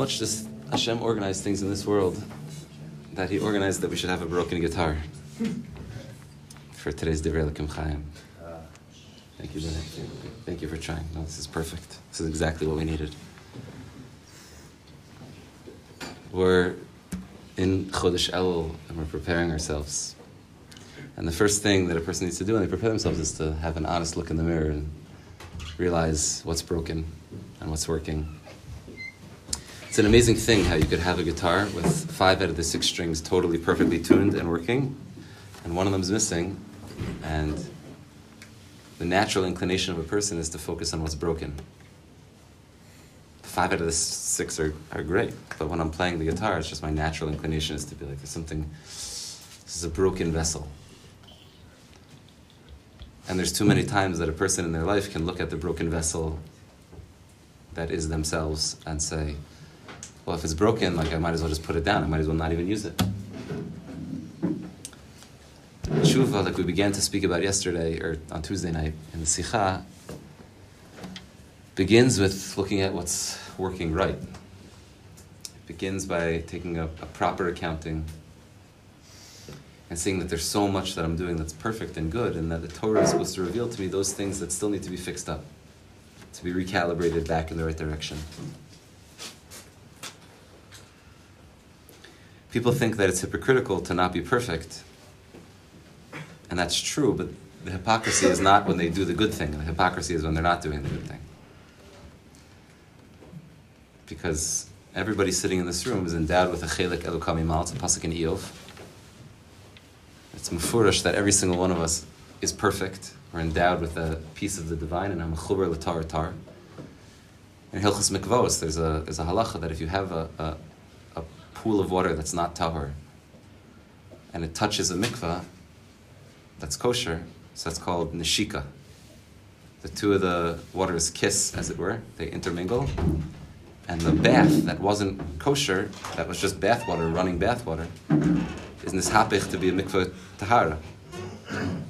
Much does Hashem organize things in this world that He organized that we should have a broken guitar for today's Divrei Elokim Chaim. Thank you, Benny. Thank you for trying. No, this is perfect. This is exactly what we needed. We're in Chodesh Elul and we're preparing ourselves. And the first thing that a person needs to do when they prepare themselves is to have an honest look in the mirror and realize what's broken and what's working. It's an amazing thing how you could have a guitar with five out of the six strings totally perfectly tuned and working, and one of them's missing, and the natural inclination of a person is to focus on what's broken. Five out of the six are, are great, but when I'm playing the guitar, it's just my natural inclination is to be like, there's something, this is a broken vessel. And there's too many times that a person in their life can look at the broken vessel that is themselves and say, well, if it's broken, like I might as well just put it down. I might as well not even use it. Tshuva, like we began to speak about yesterday or on Tuesday night in the Sikha, begins with looking at what's working right. It begins by taking a, a proper accounting and seeing that there's so much that I'm doing that's perfect and good, and that the Torah is supposed to reveal to me those things that still need to be fixed up, to be recalibrated back in the right direction. People think that it's hypocritical to not be perfect, and that's true, but the hypocrisy is not when they do the good thing, the hypocrisy is when they're not doing the good thing. Because everybody sitting in this room is endowed with a chelik elukami mal, it's a pasuk in Iyov. It's mufurish that every single one of us is perfect. We're endowed with a piece of the divine, and I'm a chuber l'tar tar. In Hilchas Mikvos, there's a, there's a halacha that if you have a, a pool of water that's not tahor, and it touches a mikvah, that's kosher, so that's called nishika. The two of the waters kiss, as it were, they intermingle, and the bath that wasn't kosher, that was just bath water, running bath water, is nishapich to be a mikvah tahara. And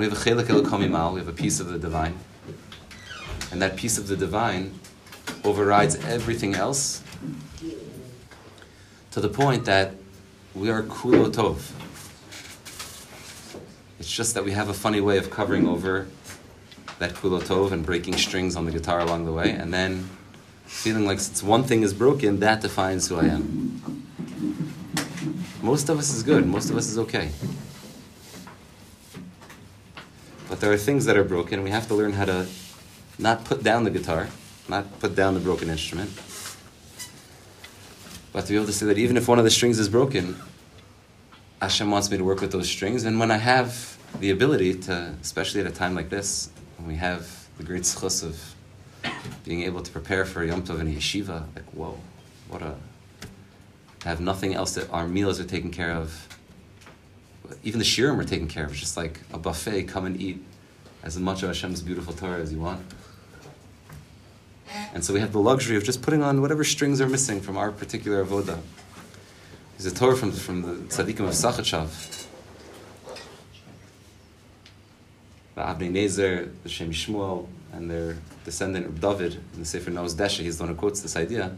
we have a chelik el we have a piece of the divine, and that piece of the divine overrides everything else to the point that we are kulo tov. It's just that we have a funny way of covering over that kulotov and breaking strings on the guitar along the way, and then feeling like since one thing is broken, that defines who I am. Most of us is good, most of us is okay. But there are things that are broken, we have to learn how to not put down the guitar, not put down the broken instrument, but to be able to say that even if one of the strings is broken, Hashem wants me to work with those strings, and when I have the ability to, especially at a time like this, when we have the great zchus of being able to prepare for Yom Tov and yeshiva, like, whoa, what a. To have nothing else that our meals are taken care of. Even the shirim are taken care of. It's just like a buffet, come and eat as much of Hashem's beautiful Torah as you want. And so we have the luxury of just putting on whatever strings are missing from our particular avodah. There's a Torah from, from the tzaddikim of Sochatchov. The Avnei Nezer, the Shem Shmuel, and their descendant of David in the Sefer Neos Desheh, he's the one who quotes this idea.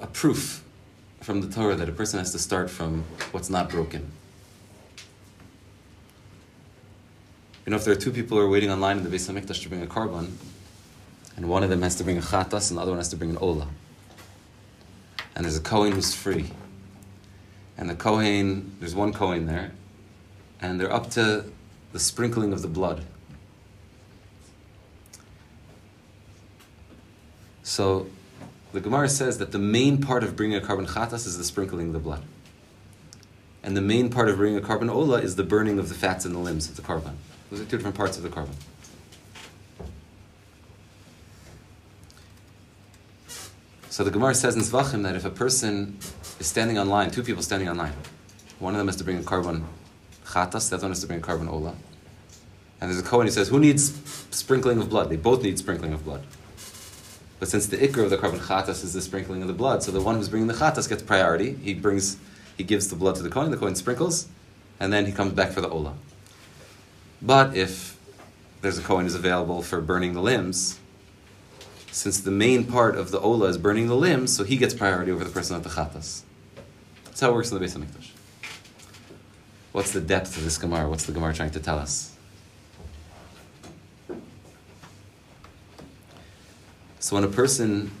A proof from the Torah that a person has to start from what's not broken. You know, if there are two people who are waiting online in the Beis Hamikdash to bring a korban, and one of them has to bring a chatas and the other one has to bring an olah, and there's a Kohen who's free. And the Kohen, there's one Kohen there, and they're up to the sprinkling of the blood. So the Gemara says that the main part of bringing a korban chatas is the sprinkling of the blood. And the main part of bringing a korban olah is the burning of the fats in the limbs of the korban. Those are two different parts of the korban. So the Gemara says in Zvachim that if a person is standing on line, two people standing on line, one of them has to bring a korban chatas, the other one has to bring a korban ola. And there's a Kohen who says, who needs sprinkling of blood? They both need sprinkling of blood. But since the ikar of the korban chatas is the sprinkling of the blood, so the one who's bringing the chatas gets priority. He brings, he gives the blood to the Kohen, the Kohen sprinkles, and then he comes back for the olah. But if there's a Kohen is available for burning the limbs, since the main part of the Ola is burning the limbs, so he gets priority over the person at the Chatas. That's how it works in the Beis HaMikdash. What's the depth of this Gemara? What's the Gemara trying to tell us? So when a person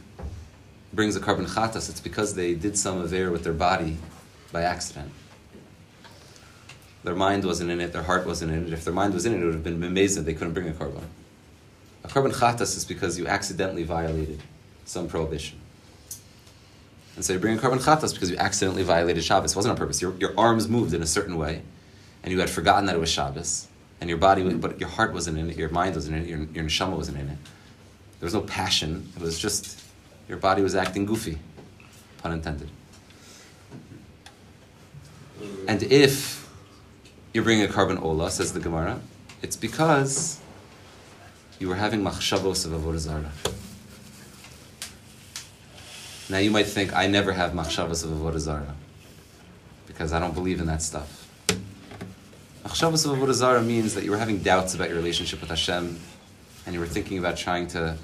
brings a korban chatas, it's because they did some aver with their body by accident. Their mind wasn't in it, their heart wasn't in it. If their mind was in it, it would have been amazing they couldn't bring a korban. A korban chatas is because you accidentally violated some prohibition. And so you bring a korban chatas because you accidentally violated Shabbos. It wasn't on purpose. Your, your arms moved in a certain way, and you had forgotten that it was Shabbos, and your body, but your heart wasn't in it, your mind wasn't in it, your, your neshama wasn't in it. There was no passion. It was just your body was acting goofy, pun intended. And if you're bringing a korban ola, says the Gemara, it's because you were having machshavos of avodah zarah. Now you might think I never have machshavos of avodah zarah because I don't believe in that stuff. Machshavos of avodah zarah means that you were having doubts about your relationship with Hashem, and you were thinking about trying to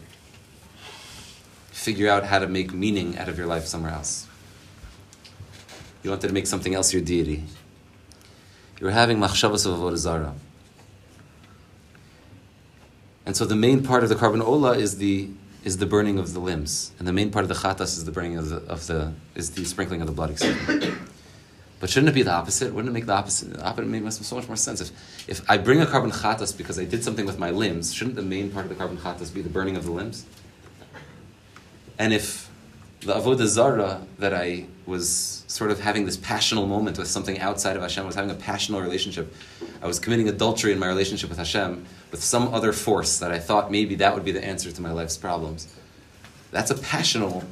figure out how to make meaning out of your life somewhere else. You wanted to make something else your deity. You were having machshavas of avodah zarah. And so the main part of the korban ola is the is the burning of the limbs, and the main part of the chatas is the burning of the, of the is the sprinkling of the blood. but shouldn't it be the opposite? Wouldn't it make the opposite? The opposite make so much more sense. If if I bring a korban chatas because I did something with my limbs, shouldn't the main part of the korban chatas be the burning of the limbs? And if the avodah zara that I was sort of having this passional moment with something outside of Hashem, I was having a passional relationship. I was committing adultery in my relationship with Hashem with some other force that I thought maybe that would be the answer to my life's problems. That's a passional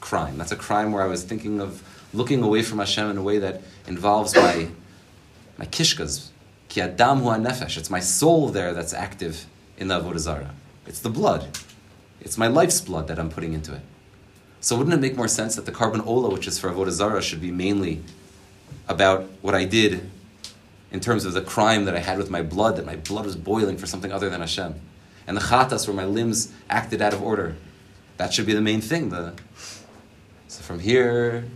crime. That's a crime where I was thinking of looking away from Hashem in a way that involves my my kishkas. Ki adam hu nefesh. It's my soul there that's active in the avodah zara. It's the blood. It's my life's blood that I'm putting into it. So wouldn't it make more sense that the korban ola, which is for avodah zara, should be mainly about what I did in terms of the crime that I had with my blood, that my blood was boiling for something other than Hashem, and the chatas where my limbs acted out of order. That should be the main thing. The, so from here,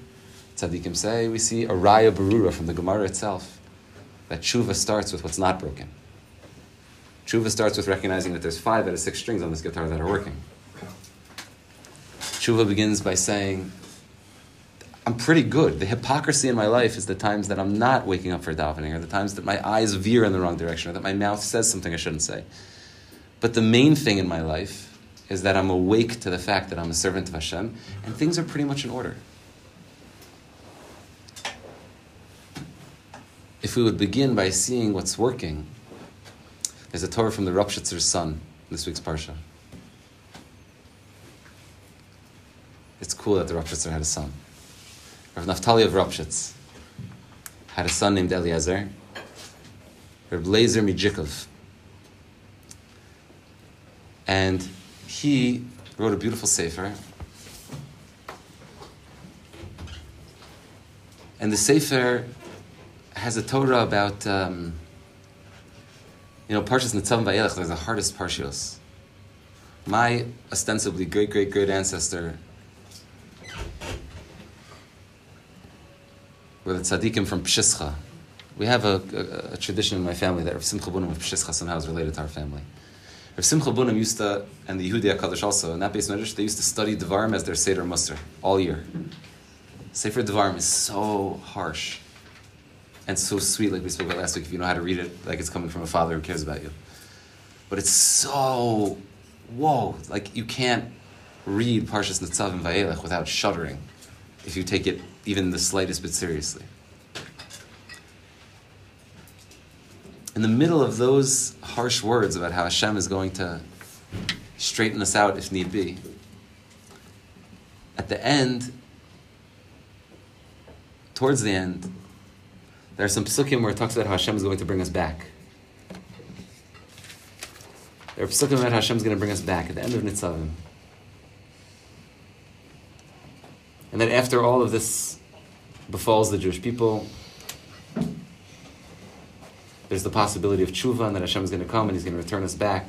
tzaddikim say we see a raya barura from the Gemara itself that tshuva starts with what's not broken. Tshuva starts with recognizing that there's five out of six strings on this guitar that are working. Tshuva begins by saying, I'm pretty good. The hypocrisy in my life is the times that I'm not waking up for davening, or the times that my eyes veer in the wrong direction, or that my mouth says something I shouldn't say. But the main thing in my life is that I'm awake to the fact that I'm a servant of Hashem, and things are pretty much in order. If we would begin by seeing what's working, there's a Torah from the Ropshitzer's son, this week's Parsha. It's cool that the Ropshitzer had a son. Rav Naftali of Ropshitz had a son named Eliezer. Rav Blazer MiDzikov. And he wrote a beautiful sefer. And the sefer has a Torah about, um, you know, Parshas Netzav Vayelech, they're the hardest Parshios. My ostensibly great great great ancestor were the tzaddikim from Pshischa. We have a, a, a, tradition in my family that Rav Simcha Bunim of Pshischa somehow is related to our family. Rav Simcha Bunim used to, and the Yehudi HaKadosh also, in that beis medrash, they used to study Devarim as their Seder Musar all year. Sefer Devarim is so harsh and so sweet, like we spoke about last week, if you know how to read it, like it's coming from a father who cares about you. But it's so, whoa, like you can't read Parshas Netzav and Vayelech without shuddering if you take it even the slightest bit seriously. In the middle of those harsh words about how Hashem is going to straighten us out if need be, at the end, towards the end, there are some psukim where it talks about how Hashem is going to bring us back. There are psukim about how Hashem is going to bring us back at the end of Nitzavim. and then, after all of this befalls the Jewish people, there's the possibility of tshuva and that Hashem is going to come and He's going to return us back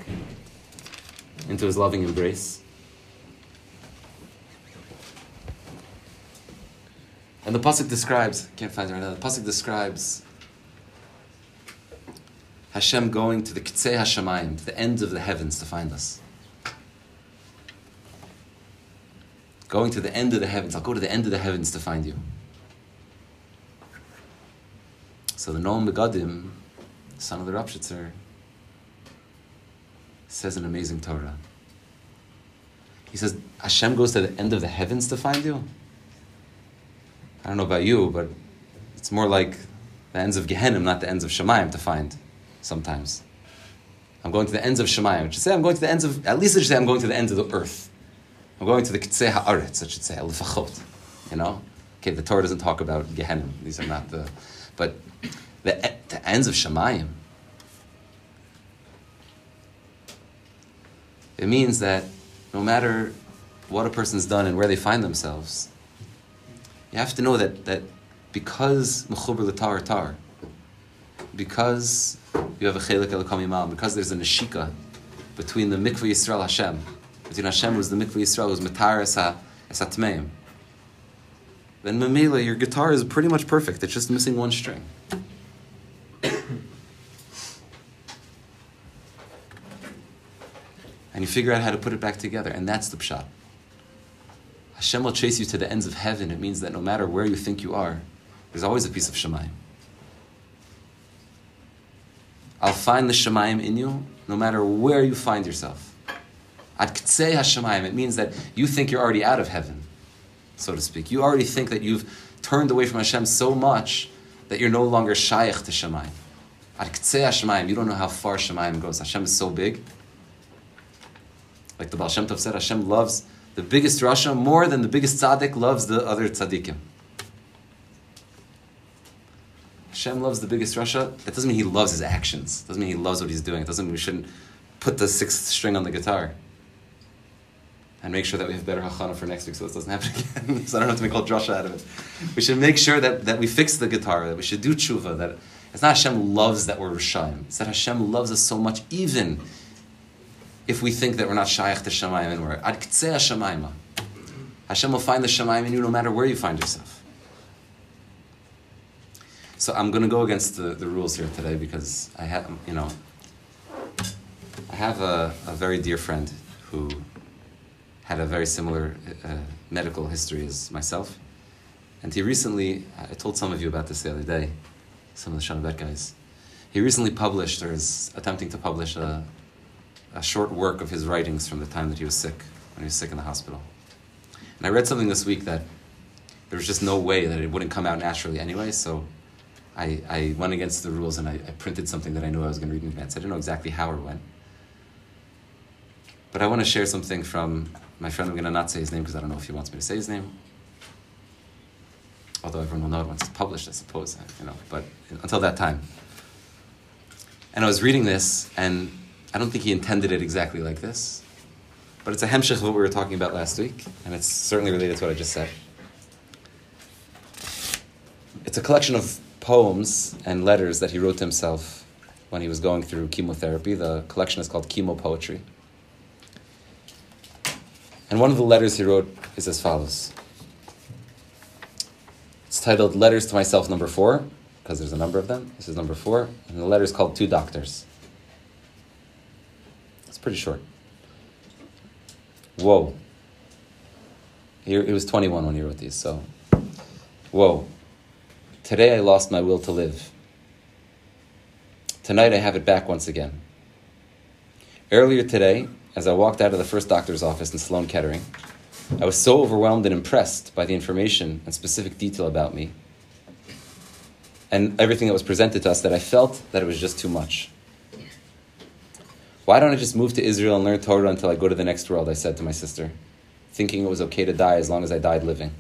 into His loving embrace. And the pasuk describes. Can't find it right now. The pasuk describes Hashem going to the Kitzei Hashemayim, to the end of the heavens, to find us. Going to the end of the heavens. I'll go to the end of the heavens to find you. So the Noam Megadim, son of the Ropshitzer, says an amazing Torah. He says, Hashem goes to the end of the heavens to find you? I don't know about you, but it's more like the ends of Gehenna, not the ends of Shemayim to find sometimes. I'm going to the ends of Shemayim. Should say I'm going to the ends of, at least I should say I'm going to the ends of the earth. I'm going to the Kitsei Ha'aretz, I should say, Lefachot. You know? Okay, the Torah doesn't talk about Gehenna. These are not the, but the, the ends of Shemayim. It means that no matter what a person's done and where they find themselves, you have to know that, that because mechuber l'tar tar, because you have a chelik elokam imal, because there's a neshika between the mikvah Yisrael Hashem, between Hashem who's the mikvah Yisrael who's matar es atmeim, then memela your guitar is pretty much perfect. It's just missing one string. and you figure out how to put it back together, and that's the pshat. Hashem will chase you to the ends of heaven. It means that no matter where you think you are, there's always a piece of Shemayim. I'll find the Shemayim in you no matter where you find yourself. At Ktsei HaShemayim, it means that you think you're already out of heaven, so to speak. You already think that you've turned away from Hashem so much that you're no longer Shaykh to Shemayim. At Ktsei HaShemayim, you don't know how far Shemayim goes. Hashem is so big like the Baal Shem Tov said, Hashem loves the biggest Rasha more than the biggest tzaddik loves the other tzaddikim. Hashem loves the biggest Rasha. That doesn't mean he loves his actions. It doesn't mean he loves what he's doing. It doesn't mean we shouldn't put the sixth string on the guitar. And make sure that we have better hachana for next week so this doesn't happen again. so I don't have to make all drasha out of it. We should make sure that, that we fix the guitar, that we should do tshuva, that it's not Hashem loves that we're Rishayim. It's that Hashem loves us so much even if we think that we're not shaykh to Shemayim and we're ad Shemayim. Hashem will find the Shemayim in you no matter where you find yourself. So I'm going to go against the, the rules here today because I have, you know, I have a, a very dear friend who had a very similar uh, medical history as myself. And he recently, I told some of you about this the other day, some of the Shanabet guys. He recently published, or is attempting to publish, a, a short work of his writings from the time that he was sick, when he was sick in the hospital. And I read something this week that there was just no way that it wouldn't come out naturally anyway, so I, I went against the rules and I, I printed something that I knew I was going to read in advance. I didn't know exactly how or when. But I want to share something from my friend. I'm going to not say his name because I don't know if he wants me to say his name. Although everyone will know it once it's published, I suppose, you know, but until that time. And I was reading this, and I don't think he intended it exactly like this, but it's a hemshech of what we were talking about last week, and it's certainly related to what I just said. It's a collection of poems and letters that he wrote to himself when he was going through chemotherapy. The collection is called Chemo Poetry. And one of the letters he wrote is as follows. It's titled Letters to Myself Number Four, because there's a number of them. This is number four. And the letter is called Two Doctors It's pretty short. Whoa. He, he was 21 when he wrote these, so. Whoa. Today I lost my will to live. Tonight I have it back once again. Earlier today, as I walked out of the first doctor's office in Sloan Kettering, I was so overwhelmed and impressed by the information and specific detail about me and everything that was presented to us that I felt that it was just too much. Why don't I just move to Israel and learn Torah until I go to the next world? I said to my sister, thinking it was okay to die as long as I died living.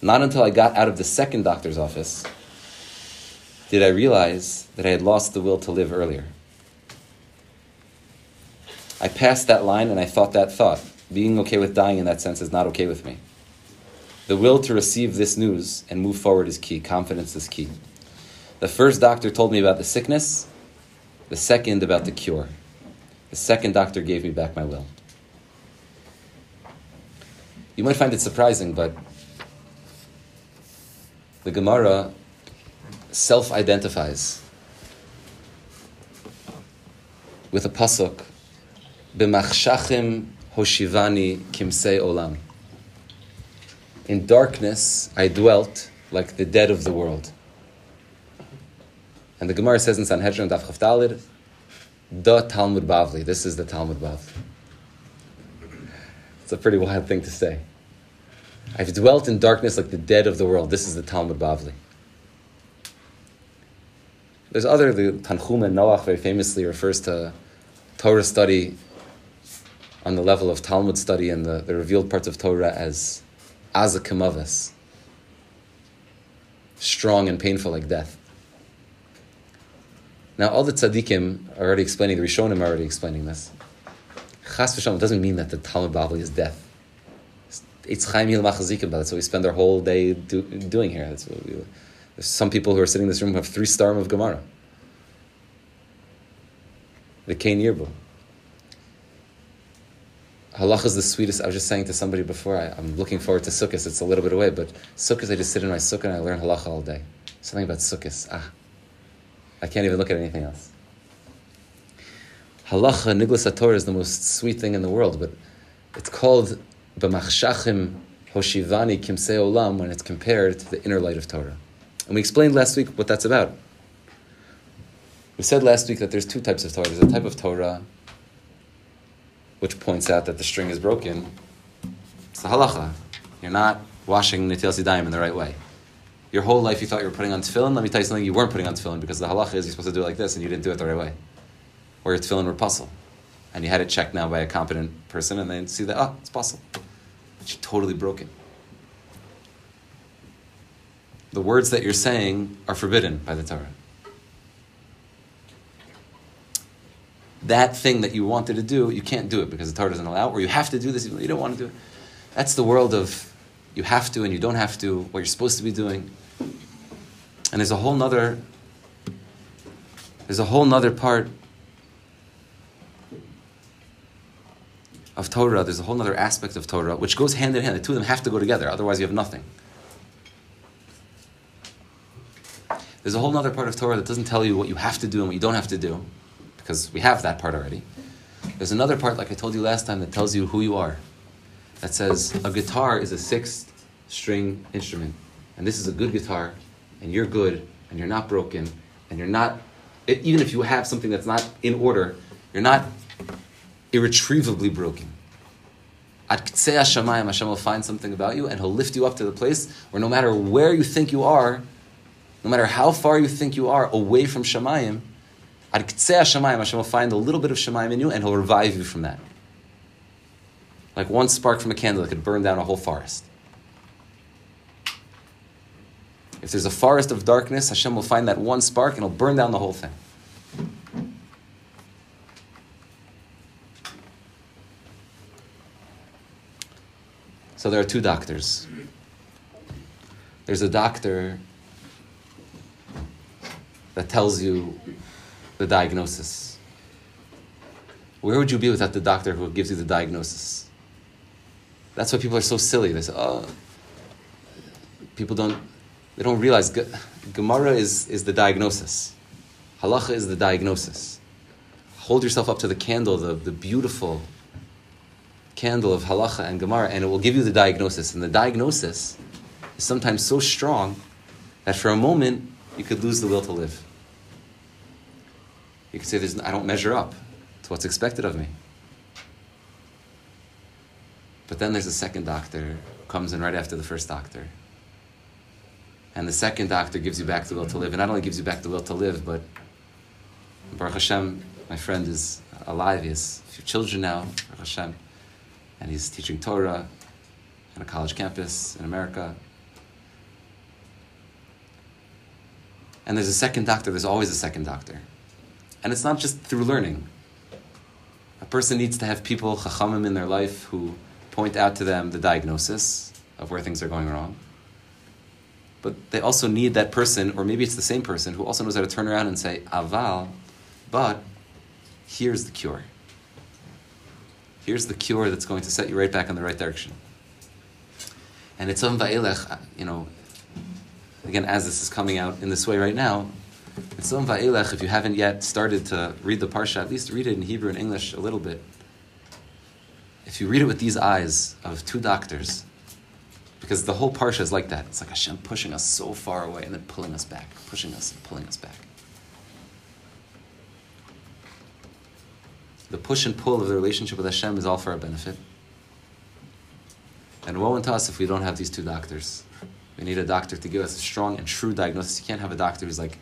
Not until I got out of the second doctor's office did I realize that I had lost the will to live earlier. I passed that line and I thought that thought. Being okay with dying in that sense is not okay with me. The will to receive this news and move forward is key. Confidence is key. The first doctor told me about the sickness, the second about the cure. The second doctor gave me back my will. You might find it surprising, but the Gemara self identifies with a pasuk, B'machshachim hoshivani kimsei olam. In darkness I dwelt like the dead of the world. And the Gemara says in Sanhedrin Daf Chaf Daled, the Talmud Bavli. This is the Talmud Bavli. It's a pretty wild thing to say. I've dwelt in darkness like the dead of the world. This is the Talmud Bavli. There's other, the Tanchuma Noach very famously refers to Torah study on the level of Talmud study and the, the revealed parts of Torah as azakimavas, strong and painful like death. Now, all the tzaddikim are already explaining, the Rishonim are already explaining this. Chas v'shalom doesn't mean that the Talmud Bavli is death. It's chaim yil machazikim, that's what we spend our whole day do, doing here. That's what we, some people who are sitting in this room have three star of Gemara. The Kain Yirbu. Halach is the sweetest. I was just saying to somebody before, I, am looking forward to Sukkot. It's a little bit away, but Sukkot, I just sit in my Sukkah and I learn halacha all day. Something about Sukkot. Ah, I can't even look at anything else. Halacha, Niglas Torah is the most sweet thing in the world, but it's called B'machshachim Hoshivani Kimse Olam when it's compared to the inner light of Torah. And we explained last week what that's about. We said last week that there's two types of Torah. There's a type of Torah which points out that the string is broken. It's the halacha. You're not washing Netilas Yadayim in the right way. Your whole life you thought you were putting on tefillin. Let me tell you something, you weren't putting on tefillin because the halacha is you're supposed to do it like this and you didn't do it the right way. Or your tefillin were posul. And you had it checked now by a competent person and they see that, oh, it's posul. But you're totally broken. The words that you're saying are forbidden by the Torah. That thing that you wanted to do, you can't do it because the Torah doesn't allow, or you have to do this even though you don't want to do it. That's the world of you have to and you don't have to, what you're supposed to be doing. And there's a whole nother there's a whole nother part of Torah, there's a whole other aspect of Torah which goes hand in hand. The two of them have to go together, otherwise you have nothing. There's a whole other part of Torah that doesn't tell you what you have to do and what you don't have to do, because we have that part already. There's another part, like I told you last time, that tells you who you are that says a guitar is a sixth string instrument, and this is a good guitar, and you're good, and you're not broken, and you're not, even if you have something that's not in order, you're not irretrievably broken. At Ktsei Hashemayim, Hashem will find something about you, and He'll lift you up to the place where no matter where you think you are, no matter how far you think you are away from Shemayim, at Ktsei Hashemayim, Hashem will find a little bit of Shemayim in you, and He'll revive you from that like one spark from a candle that could burn down a whole forest. If there's a forest of darkness, Hashem will find that one spark and it'll burn down the whole thing. So there are two doctors. There's a doctor that tells you the diagnosis. Where would you be without the doctor who gives you the diagnosis? That's why people are so silly. They say, oh, people don't, they don't realize Gemara is, is the diagnosis. Halacha is the diagnosis. Hold yourself up to the candle, the, the beautiful candle of halacha and Gemara, and it will give you the diagnosis. And the diagnosis is sometimes so strong that for a moment you could lose the will to live. You can say, there's, I don't measure up to what's expected of me. But then there's a second doctor who comes in right after the first doctor. And the second doctor gives you back the will to live. And not only gives you back the will to live, but Baruch Hashem, my friend is alive. He has a few children now, Baruch Hashem. And he's teaching Torah on a college campus in America. And there's a second doctor, there's always a second doctor. And it's not just through learning. A person needs to have people, chachamim, in their life who point out to them the diagnosis of where things are going wrong. But they also need that person, or maybe it's the same person, who also knows how to turn around and say, Aval, but here's the cure. Here's the cure that's going to set you right back in the right direction. And it's on Va'elech, you know, again, as this is coming out in this way right now, Va'elech, if you haven't yet started to read the Parsha, at least read it in Hebrew and English a little bit. If you read it with these eyes of two doctors, because the whole Parsha is like that. It's like Hashem pushing us so far away and then pulling us back, pushing us and pulling us back. The push and pull of the relationship with Hashem is all for our benefit. And woe unto us if we don't have these two doctors. We need a doctor to give us a strong and true diagnosis. You can't have a doctor who's like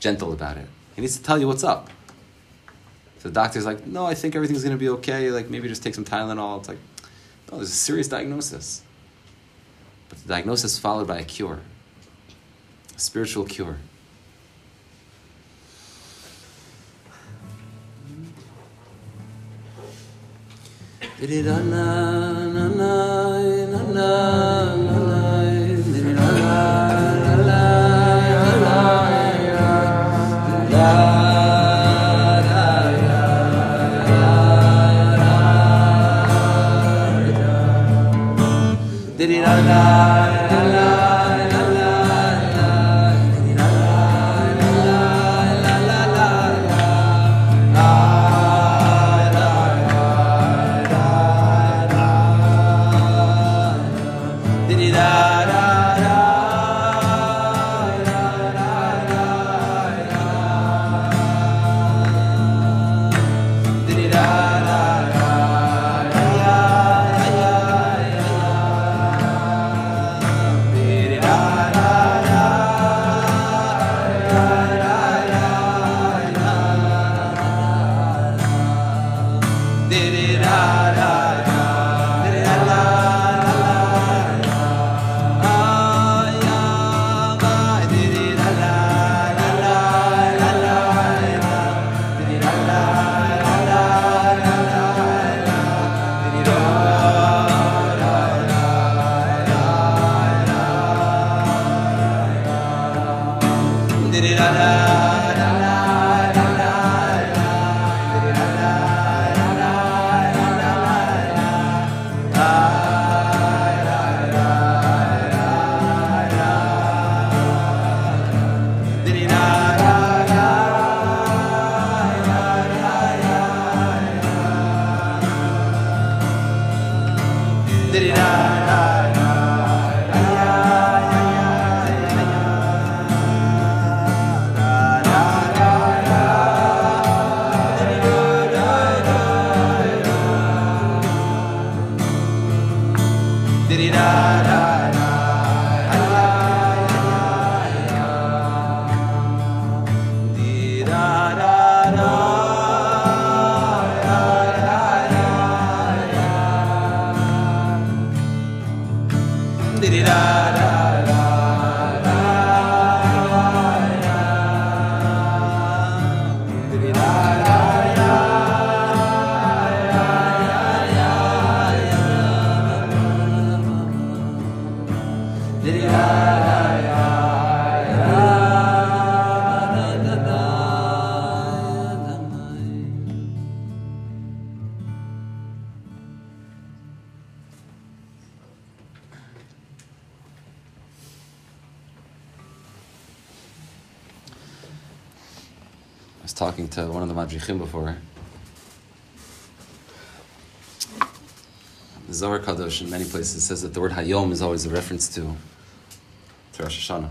gentle about it. He needs to tell you what's up. So the doctor's like, no, I think everything's going to be okay. Like maybe just take some Tylenol. It's like, no, there's a serious diagnosis. But the diagnosis followed by a cure, a spiritual cure. Talking the before. The Zohar Kadosh in many places says that the word Hayom is always a reference to, to Rosh Hashanah.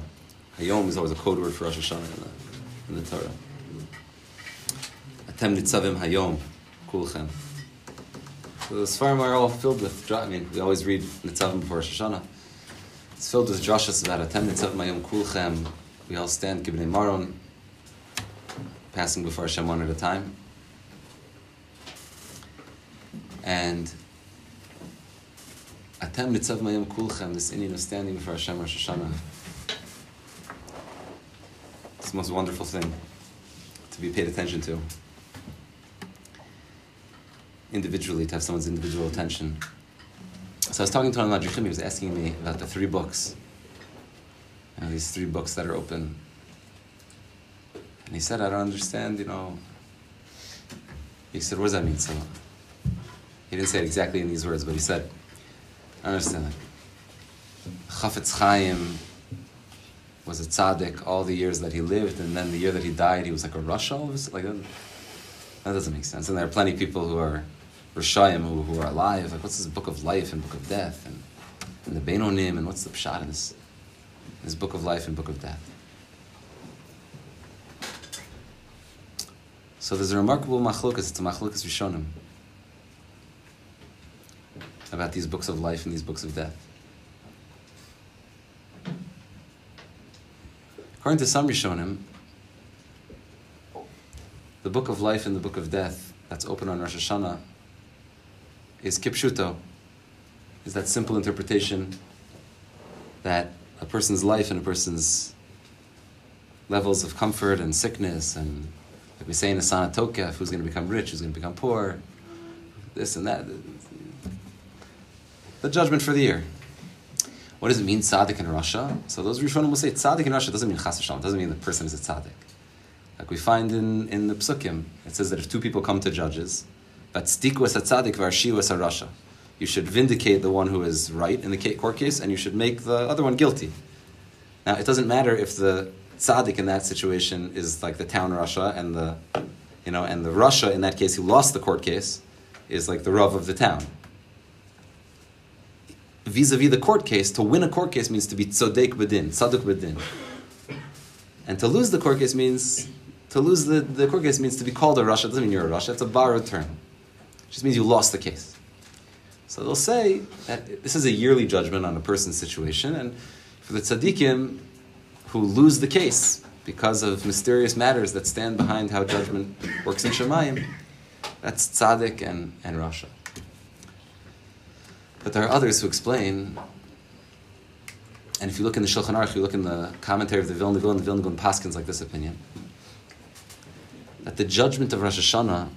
Hayom is always a code word for Rosh Hashanah in the, in the Torah. Atem nitzavim Hayom, kulchem. So the Sfarim are all filled with, I mean, we always read Nitzavim before Rosh Hashanah. It's filled with drashas about Atem nitzavim Hayom kulchem. We all stand, Gibnei Maron, passing before Hashem one at a time. And Atem mitzav mayim kulchem, this inyan of standing before Hashem Rosh Hashanah. It's the most wonderful thing to be paid attention to. Individually, to have someone's individual attention. So I was talking to one of he was asking me about the three books. Know, these three books that are open and he said, I don't understand, you know. He said, what does that mean? So he didn't say it exactly in these words, but he said, I understand that. Chafetz Chaim was a tzaddik all the years that he lived, and then the year that he died, he was like a rasha. All Like that, that doesn't make sense. And there are plenty of people who are rishayim who, who are alive. Like what's this book of life and book of death and, and the Beinonim and what's the pshat in this this book of life and book of death? So there's a remarkable machlokas. It's a machlokas rishonim about these books of life and these books of death. According to some Rishonim, the book of life and the book of death that's open on Rosh Hashanah is kipshuto, is that simple interpretation that a person's life and a person's levels of comfort and sickness and like we say in the Sana Tokef, who's going to become rich, who's going to become poor, this and that. The judgment for the year. What does it mean, tzaddik in rasha? So those Rishonim will say tzaddik in rasha doesn't mean chas v'shalom, doesn't mean the person is a tzaddik. Like we find in, in the psukim, it says that if two people come to judges, but stiku es a tzaddik v'arshiu es a rasha. You should vindicate the one who is right in the court case, and you should make the other one guilty. Now, it doesn't matter if the tzaddik in that situation is like the town rasha, and the, you know, and the rasha in that case who lost the court case is like the rav of the town vis-a-vis the court case, to win a court case means to be tzodek bedin, tzaduk bedin. And to lose the court case means, to lose the, the court case means to be called a rasha. It doesn't mean you're a rasha, it's a borrowed term. It just means you lost the case. So they'll say that this is a yearly judgment on a person's situation, and for the tzaddikim who lose the case because of mysterious matters that stand behind how judgment works in Shemayim, that's tzaddik and, and rasha. But there are others who explain, and if you look in the Shulchan Aruch, you look in the commentary of the Vilna Gaon, the Vilna Gaon Paskins like this opinion, that the judgment of Rosh Hashanah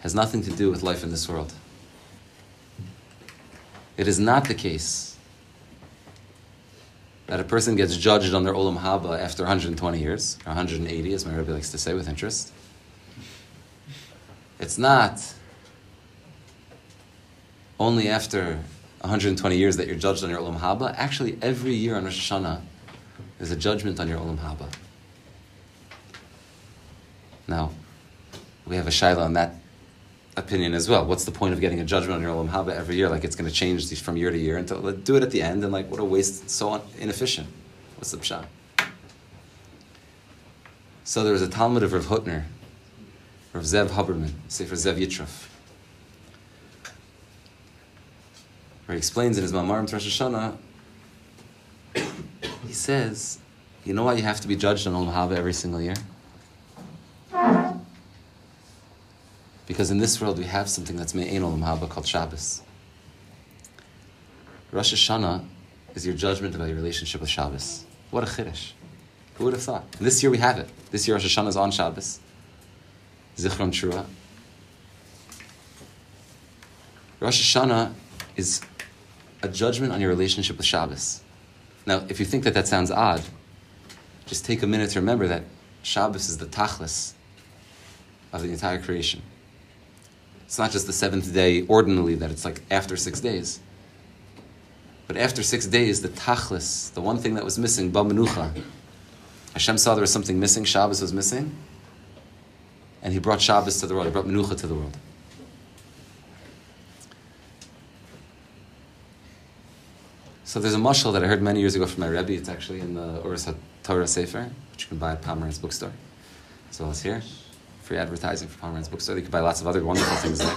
has nothing to do with life in this world. It is not the case that a person gets judged on their Olam Haba after 120 years, or 180, as my Rebbe likes to say with interest. It's not only after 120 years that you're judged on your Olam Haba. Actually, every year on Rosh Hashanah, there's a judgment on your Olam Haba. Now, we have a shaila on that opinion as well. What's the point of getting a judgment on your Olam Haba every year? Like it's going to change from year to year. And to do it at the end, and like what a waste, so inefficient. What's the pshat? So there was a Talmid of Rav Hutner, Rav Zev Hoberman, Sefer Zev Yitrof. where he explains in his Mamarim Rosh Hashanah, he says, you know why you have to be judged on Olam Haba every single year? Because in this world we have something that's Me'ein Olam Haba called Shabbos. Rosh Hashanah is your judgment about your relationship with Shabbos. What a chiddush. Who would have thought? And this year we have it. This year Rosh Hashanah is on Shabbos. Zichron Trua. Rosh Hashanah is a judgment on your relationship with Shabbos. Now, if you think that that sounds odd, just take a minute to remember that Shabbos is the tachlis of the entire creation. It's not just the seventh day ordinarily that it's like after six days. But after six days, the tachlis, the one thing that was missing, ba menucha, Hashem saw there was something missing, Shabbos was missing, and He brought Shabbos to the world, He brought menucha to the world. So there's a mashal that I heard many years ago from my Rebbe. It's actually in the Oros Torah Sefer, which you can buy at Pomeranz bookstore, as well as here. Free advertising for Pomeranz bookstore. You can buy lots of other wonderful things there.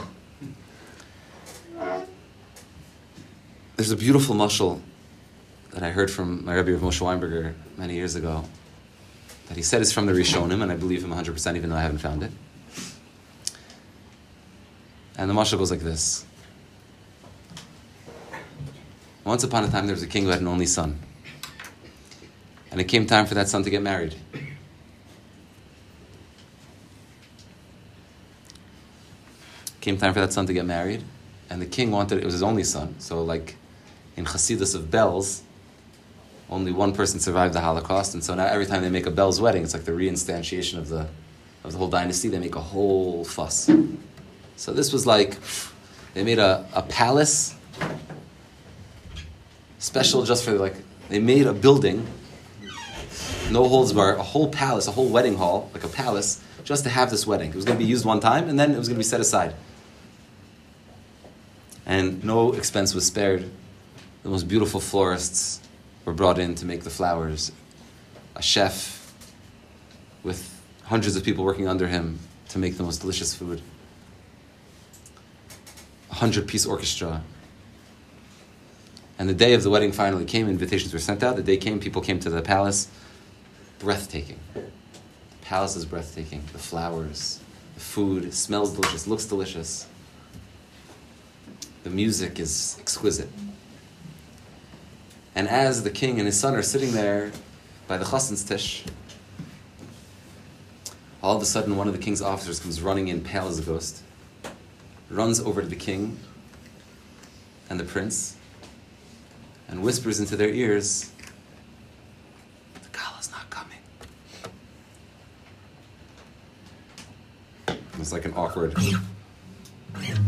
There's a beautiful mashal that I heard from my Rebbe of Moshe Weinberger many years ago. That he said is from the Rishonim, and I believe him 100%, even though I haven't found it. And the mashal goes like this. Once upon a time, there was a king who had an only son. And it came time for that son to get married. Came time for that son to get married, and the king wanted it was his only son. So, like in Hasidus of Belz, only one person survived the Holocaust, and so now every time they make a Belz wedding, it's like the reinstantiation of the of the whole dynasty. They make a whole fuss. So this was like they made a, a palace special just for like They made a building, no holds bar, a whole palace, a whole wedding hall, like a palace, just to have this wedding. It was going to be used one time, and then it was going to be set aside. And no expense was spared. The most beautiful florists were brought in to make the flowers. A chef with hundreds of people working under him to make the most delicious food. A hundred piece orchestra. And the day of the wedding finally came, invitations were sent out. The day came, people came to the palace. Breathtaking. The palace is breathtaking. The flowers, the food, smells delicious, looks delicious. The music is exquisite. And as the king and his son are sitting there by the chassan's tish, all of a sudden one of the king's officers comes running in, pale as a ghost, runs over to the king and the prince, and whispers into their ears, The not coming. It's like an awkward,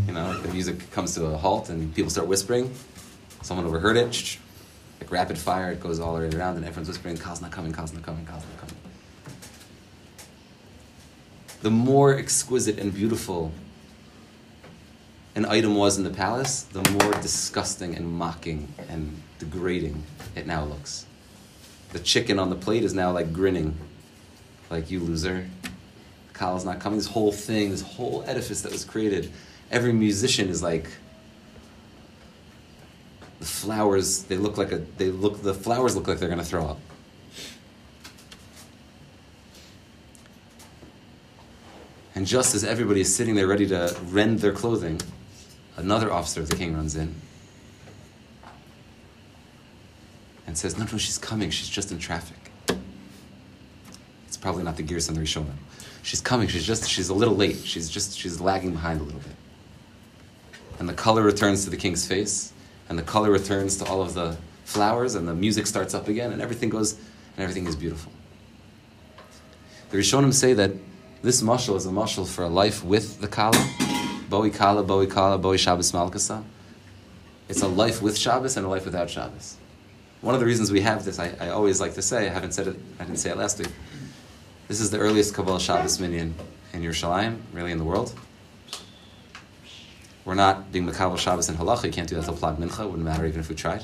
you know, the music comes to a halt and people start whispering. Someone overheard it, like rapid fire, it goes all the way around, and everyone's whispering, Kala's not coming, Kala's not coming, Kala's not coming. The more exquisite and beautiful an item was in the palace, the more disgusting and mocking and degrading it now looks. The chicken on the plate is now like grinning, like you loser. Kala's not coming. This whole thing, this whole edifice that was created, every musician is like the flowers. They look like a. They look. The flowers look like they're going to throw up. And just as everybody is sitting there ready to rend their clothing, another officer of the king runs in and says, No, no, she's coming. She's just in traffic. It's probably not the gears on the Rishonim. She's coming. She's just, she's a little late. She's just, she's lagging behind a little bit. And the color returns to the king's face, and the color returns to all of the flowers, and the music starts up again, and everything goes, and everything is beautiful. The Rishonim say that this mashal is a mashal for a life with the Kala. Boi Kala, Boi Kala, Boi Shabbos Malkasa. It's a life with Shabbos and a life without Shabbos. One of the reasons we have this, I, I always like to say, I haven't said it, I didn't say it last week. This is the earliest Kabbalah Shabbos minyan in Yerushalayim, really in the world. We're not being Makabal Shabbos in Halacha, you can't do that till Plag Mincha, it wouldn't matter even if we tried.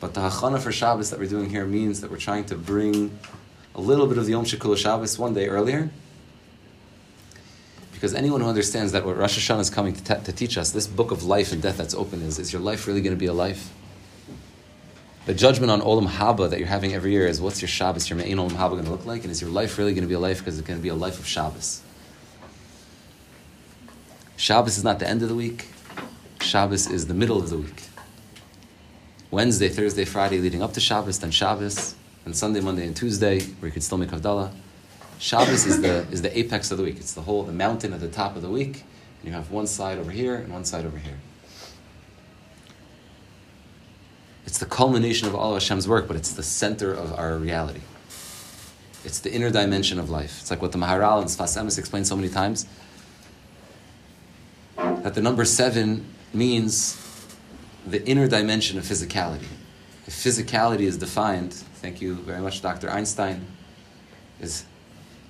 But the Hachana for Shabbos that we're doing here means that we're trying to bring a little bit of the Yom Shekul Shabbos one day earlier. Because anyone who understands that what Rosh Hashanah is coming to, to teach us, this book of life and death that's open is, is your life really going to be a life? The judgment on Olam Haba that you're having every year is what's your Shabbos, your Me'in Olam Haba going to look like? And is your life really going to be a life because it's going to be a life of Shabbos? Shabbos is not the end of the week. Shabbos is the middle of the week. Wednesday, Thursday, Friday leading up to Shabbos, then Shabbos, and Sunday, Monday, and Tuesday, where you could still make Havdalah. Shabbos is the, is the apex of the week. It's the whole, the mountain at the top of the week. And you have one side over here and one side over here. It's the culmination of all Hashem's work, but it's the center of our reality. It's the inner dimension of life. It's like what the Maharal and Sfas explained so many times. That the number seven means the inner dimension of physicality. If physicality is defined, thank you very much, Dr. Einstein, is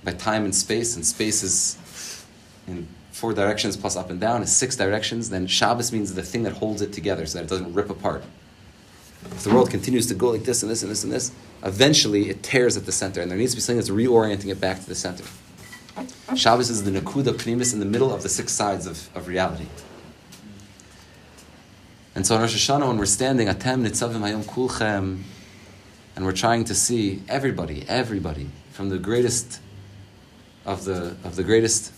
by time and space, and space is in four directions plus up and down, is six directions, then Shabbos means the thing that holds it together so that it doesn't rip apart. If the world continues to go like this and this and this and this, eventually it tears at the center, and there needs to be something that's reorienting it back to the center. Shabbos is the Nakuda Pnimis in the middle of the six sides of, of reality. And so on Rosh Hashanah, when we're standing, Atem Nitzavim Hayom Kulchem, and we're trying to see everybody, everybody, from the greatest of the of the greatest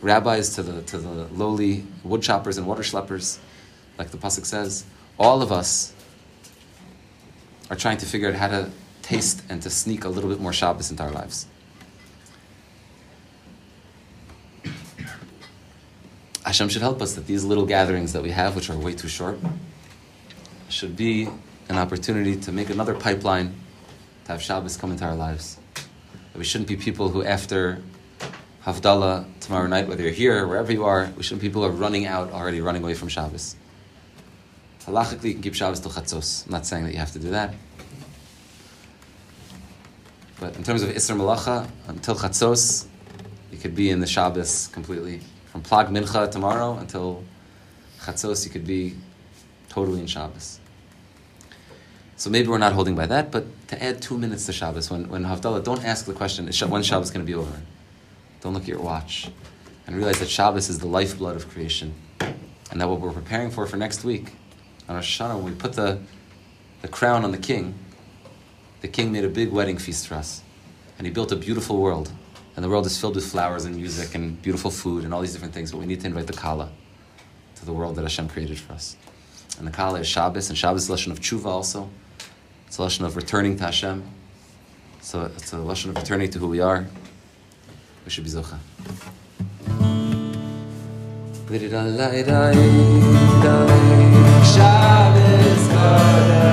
rabbis to the to the lowly woodchoppers and water schleppers, like the pasuk says, all of us are trying to figure out how to taste and to sneak a little bit more Shabbos into our lives. Hashem should help us that these little gatherings that we have, which are way too short, should be an opportunity to make another pipeline to have Shabbos come into our lives. That we shouldn't be people who, after Havdalah tomorrow night, whether you're here or wherever you are, we shouldn't be people who are running out already, running away from Shabbos. Halachically, you can keep Shabbos till Chatzos. I'm not saying that you have to do that. But in terms of Isser Malacha, until Chatzos, you could be in the Shabbos completely. From Plag Mincha tomorrow until Chatzos, you could be totally in Shabbos. So maybe we're not holding by that, but to add two minutes to Shabbos, when, when Havdalah, don't ask the question, is when Shabbos going to be over? Don't look at your watch. And realize that Shabbos is the lifeblood of creation. And that what we're preparing for for next week, on Rosh Hashanah, when we put the, the crown on the king, the king made a big wedding feast for us. And he built a beautiful world. And the world is filled with flowers and music and beautiful food and all these different things, but we need to invite the Kala to the world that Hashem created for us. And the Kala is Shabbos, and Shabbos is a lesson of tshuva also. It's a lesson of returning to Hashem. So it's a lesson of returning to who we are. We should be zocha. Shabbos